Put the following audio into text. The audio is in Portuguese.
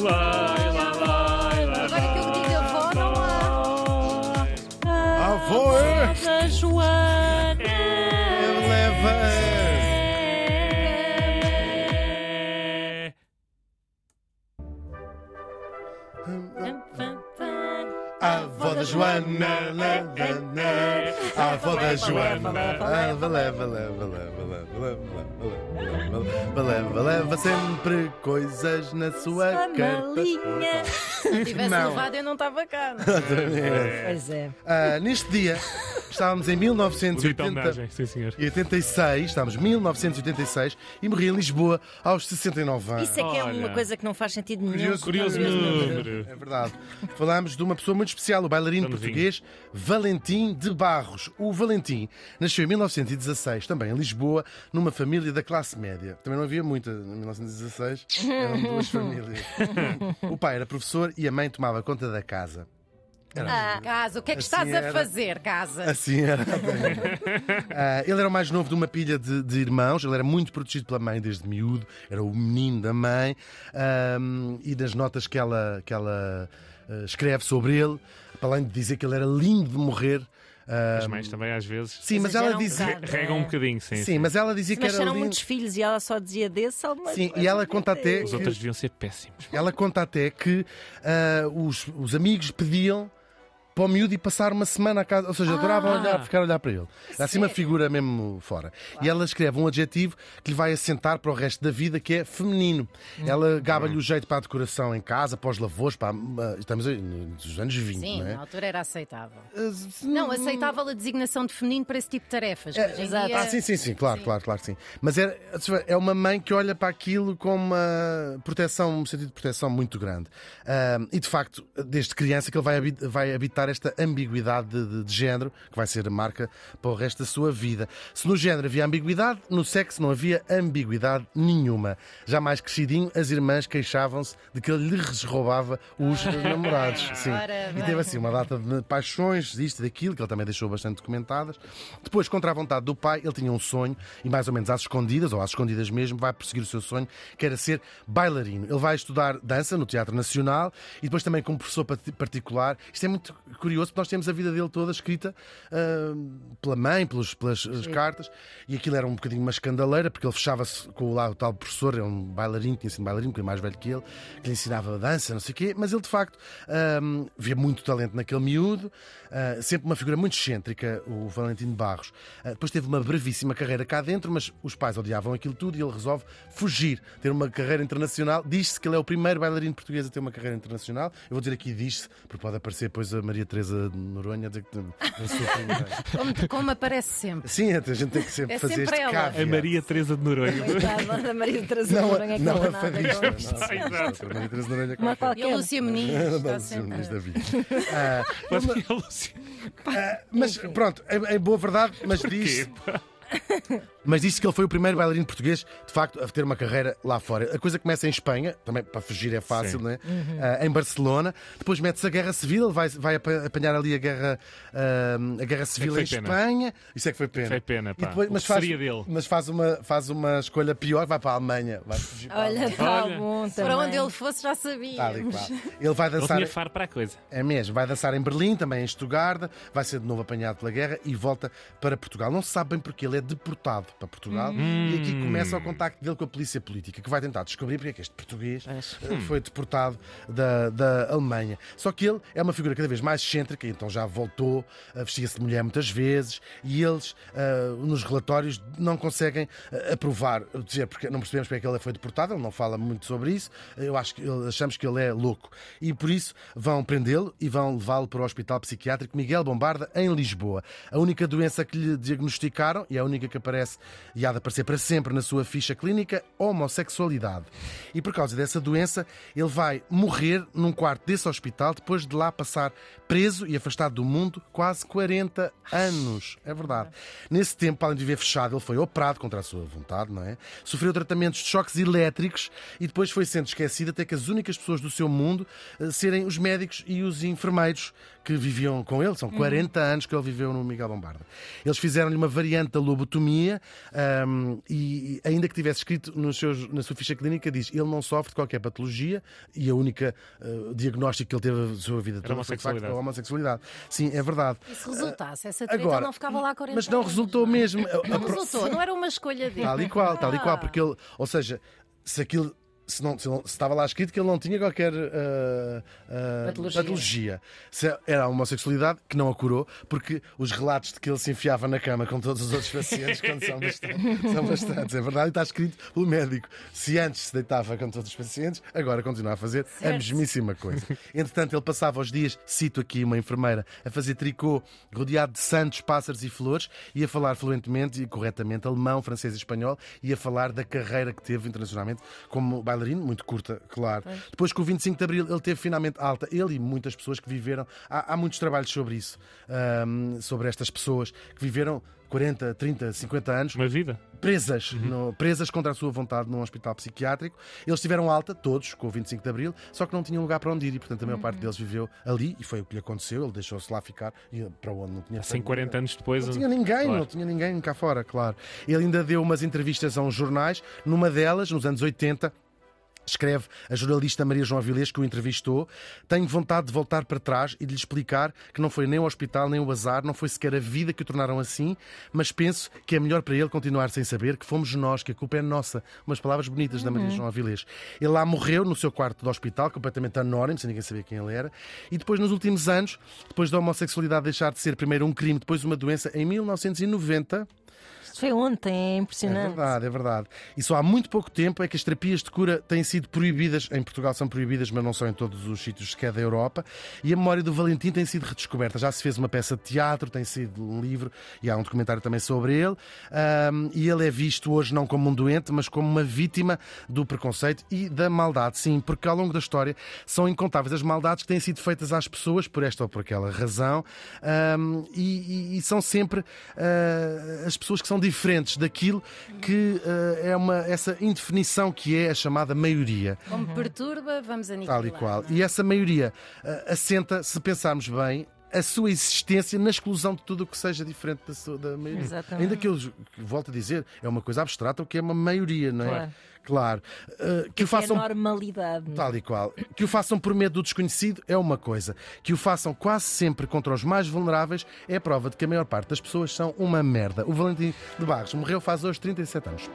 Lai, lá, lai, lá, Agora que eu digo avó, não há. Avô, é? Da Joana. Leva. A avó da Joana, leva, né? A avó da Joana, leva, leva, leva, leva, leva, leva, sempre coisas na sua carta. Malinha. Se tivesse Não. levado, eu não estava cá. Pois é. Ah, neste dia, estávamos em Bonita 1980. homenagem, sim senhor. E 86, estamos em 1986 e morri em Lisboa aos 69 anos. Isso é que é Olha. uma coisa que não faz sentido nenhum. Curioso número. É verdade. Falamos de uma pessoa muito especial, o bailarino Estamos português Valentim de Barros. O Valentim nasceu em 1916, também em Lisboa, numa família da classe média. Também não havia muita em 1916, eram duas famílias. O pai era professor e a mãe tomava conta da casa. Era Casa, o que é que Assim estás era. a fazer, casa? Assim era. Ah, ele era o mais novo de uma pilha de, de irmãos, ele era muito protegido pela mãe desde miúdo, era o menino da mãe, e das notas que ela, que ela ah, escreve sobre ele, para além de dizer que ele era lindo de morrer. As mães também às vezes sim, mas ela um dizia. bocado. regam um bocadinho, sim. Sim, mas ela dizia que Mas era eram lindo. muitos filhos e ela só dizia desse. Sim, e ela conta até Os que- outros deviam ser péssimos. Ela conta até que ah, os, os amigos pediam para o miúdo e passar uma semana à casa. Ou seja, adoravam olhar, ficar a olhar para ele. Era assim uma figura mesmo fora. E ela escreve um adjetivo que lhe vai assentar para o resto da vida, que é feminino. Ela gaba-lhe o jeito para a decoração em casa, para os lavores, para a- estamos nos anos 20, Sim, não na é? altura era aceitável. Ah, Não, aceitável a designação de feminino para esse tipo de tarefas. É, exato. dia- Ah, sim, sim, sim, claro, claro, claro que sim. Mas é, é uma mãe que olha para aquilo com uma proteção, um sentido de proteção muito grande. Ah, e de facto, desde criança que ele vai, vai habitar esta ambiguidade de, de- de género, que vai ser a marca para o resto da sua vida. Se no género havia ambiguidade, no sexo não havia ambiguidade nenhuma. Já mais crescidinho, as irmãs queixavam-se de que ele lhes roubava os namorados. Sim. E teve assim uma data de paixões, disto, daquilo, que ele também deixou bastante documentadas. Depois, contra a vontade do pai, ele tinha um sonho, e mais ou menos às escondidas, ou às escondidas mesmo, vai perseguir o seu sonho, que era ser bailarino. Ele vai estudar dança no Teatro Nacional e depois também como professor parti- particular. Isto é muito curioso, porque nós temos a vida dele toda escrita ah, pela mãe, pelos, pelas as cartas, e aquilo era um bocadinho uma escandaleira, porque ele fechava-se com o, lá, o tal professor, é um bailarino, tinha sido bailarino, que é mais velho que ele, que lhe ensinava dança, não sei o quê, mas ele de facto ah, via muito talento naquele miúdo, ah, sempre uma figura muito excêntrica, o Valentino Barros. Ah, depois teve uma brevíssima carreira cá dentro, mas os pais odiavam aquilo tudo e ele resolve fugir, ter uma carreira internacional. Diz-se que ele é o primeiro bailarino português a ter uma carreira internacional. Eu vou dizer aqui diz-se, porque pode aparecer depois a Maria Teresa de Noronha a dizer que não. Como, como aparece sempre. Sim, a gente tem que sempre É fazer sempre este ela. caveat. A Maria Teresa de Noronha. Coitada da Maria Teresa Não, Noronha, que não tem a nada fadista. Não, a Maria Teresa de Noronha Uma E qualquer. a Lúcia Muniz Não, sempre. Muniz da vida. Ah, Mas é, Lúcia? pronto, em, em boa verdade, mas diz Quê? Mas disse que ele foi o primeiro bailarino português, de facto, a ter uma carreira lá fora. A coisa começa em Espanha, também para fugir é fácil, Sim. não é? Ah, em Barcelona. Depois mete-se a Guerra Civil, ele vai, vai apa- apanhar ali a Guerra, ah, a guerra Civil foi em pena. Espanha. Isso é que foi pena. Foi pena, pá. depois- mas faz, seria dele? mas faz uma, faz uma escolha pior, vai para a Alemanha. Vai fugir para a Olha, Alemanha. está Olha. bom Para onde ele fosse já sabia. Qual. Ele vai dançar. tinha faro para a coisa. É mesmo, vai dançar em Berlim, também em Estugarda, vai ser de novo apanhado pela guerra e volta para Portugal. Não se sabe bem porque ele é deportado para Portugal e aqui começa o contacto dele com a polícia política, que vai tentar descobrir porque é que este português eh, foi deportado da, da Alemanha. Só que ele é uma figura cada vez mais excêntrica, então já voltou, vestia-se de mulher muitas vezes e eles, eh, nos relatórios, não conseguem eh, aprovar, dizer, porque não percebemos porque é que ele foi deportado, ele não fala muito sobre isso, eu acho que ele- achamos que ele é louco e por isso vão prendê-lo e vão levá-lo para o Hospital Psiquiátrico Miguel Bombarda, em Lisboa. A única doença que lhe diagnosticaram, e é a única que aparece e há de aparecer para sempre na sua ficha clínica, homossexualidade. E por causa dessa doença, ele vai morrer num quarto desse hospital depois de lá passar preso e afastado do mundo quase 40 anos. É verdade. Nesse tempo, além de viver fechado, ele foi operado contra a sua vontade, não é? Sofreu tratamentos de choques elétricos e depois foi sendo esquecido até que as únicas pessoas do seu mundo eh, serem os médicos e os enfermeiros que viviam com ele, são 40 anos que ele viveu no Miguel Bombarda. Eles fizeram-lhe uma variante da lobotomia um, e, ainda que tivesse escrito nos seus, na sua ficha clínica, diz ele não sofre de qualquer patologia e a única uh, diagnóstico que ele teve na sua vida toda foi facto a homossexualidade. Sim, é verdade. E se resultasse essa treta, Agora, ele não ficava lá 40 Mas não anos. resultou mesmo. Não resultou, não era uma escolha dele. Tal e qual, tal e qual, Ah. porque ele, ou seja, se aquilo. Se, não, se, não- se estava lá escrito que ele não tinha qualquer uh, uh, Patologia. patologia. Se era a homossexualidade que não a curou, porque os relatos de que ele se enfiava na cama com todos os outros pacientes são, bastante, são bastantes. É verdade, e está escrito pelo médico. Se antes se deitava com todos os pacientes, agora continua a fazer a Certo. mesmíssima coisa. Entretanto, ele passava os dias, cito aqui uma enfermeira, a fazer tricô rodeado de santos, pássaros e flores e a falar fluentemente e corretamente alemão, francês e espanhol e a falar da carreira que teve internacionalmente como bailarino, muito curta, claro. Depois, com o 25 de Abril, ele teve finalmente alta. Ele e muitas pessoas que viveram. Há, há muitos trabalhos sobre isso, ahm, sobre estas pessoas que viveram 40, 30, 50 anos Uma vida. presas, no- presas contra a sua vontade num hospital psiquiátrico. Eles tiveram alta, todos, com o 25 de Abril, só que não tinham lugar para onde ir e, portanto, a maior parte deles viveu ali e foi o que lhe aconteceu. Ele deixou-se lá ficar e para onde não tinha Assim, família. 40 anos depois. Não tinha ninguém, Claro. não tinha ninguém cá fora, claro. Ele ainda deu umas entrevistas a uns jornais, numa delas, nos anos 80. Escreve a jornalista Maria João Avilés, que o entrevistou. Tenho vontade de voltar para trás e de lhe explicar que não foi nem o hospital, nem o azar, não foi sequer a vida que o tornaram assim, mas penso que é melhor para ele continuar sem saber que fomos nós, que a culpa é nossa. Umas palavras bonitas da Maria João Avilés. Ele lá morreu no seu quarto do hospital, completamente anónimo, sem ninguém saber quem ele era. E depois, nos últimos anos, depois da homossexualidade deixar de ser primeiro um crime, depois uma doença, em 1990. Foi ontem, é É impressionante. verdade, é verdade. E só há muito pouco tempo é que as terapias de cura têm sido proibidas. Em Portugal são proibidas, mas não são em todos os sítios sequer da Europa. E a memória do Valentim tem sido redescoberta. Já se fez uma peça de teatro, tem sido um livro e há um documentário também sobre ele. Ahm, e ele é visto hoje não como um doente, mas como uma vítima do preconceito e da maldade. Sim, porque ao longo da história são incontáveis as maldades que têm sido feitas às pessoas por esta ou por aquela razão. Ahm, e, e- e são sempre ah, as pessoas que são diferentes daquilo que ah, é uma, essa indefinição que é a chamada maioria. Como perturba, vamos aniquilar. Tal e qual. E essa maioria ah, assenta, se pensarmos bem, a sua existência na exclusão de tudo o que seja diferente da, sua, da maioria. Exatamente. Ainda que eu que volto a dizer, é uma coisa abstrata o que é uma maioria, não é? Claro. Claro. Ah, que o É façam. normalidade. é? Tal e qual. Que o façam por medo do desconhecido é uma coisa. Que o façam quase sempre contra os mais vulneráveis é a prova de que a maior parte das pessoas são uma merda. O Valentim de Barros morreu faz hoje 37 anos.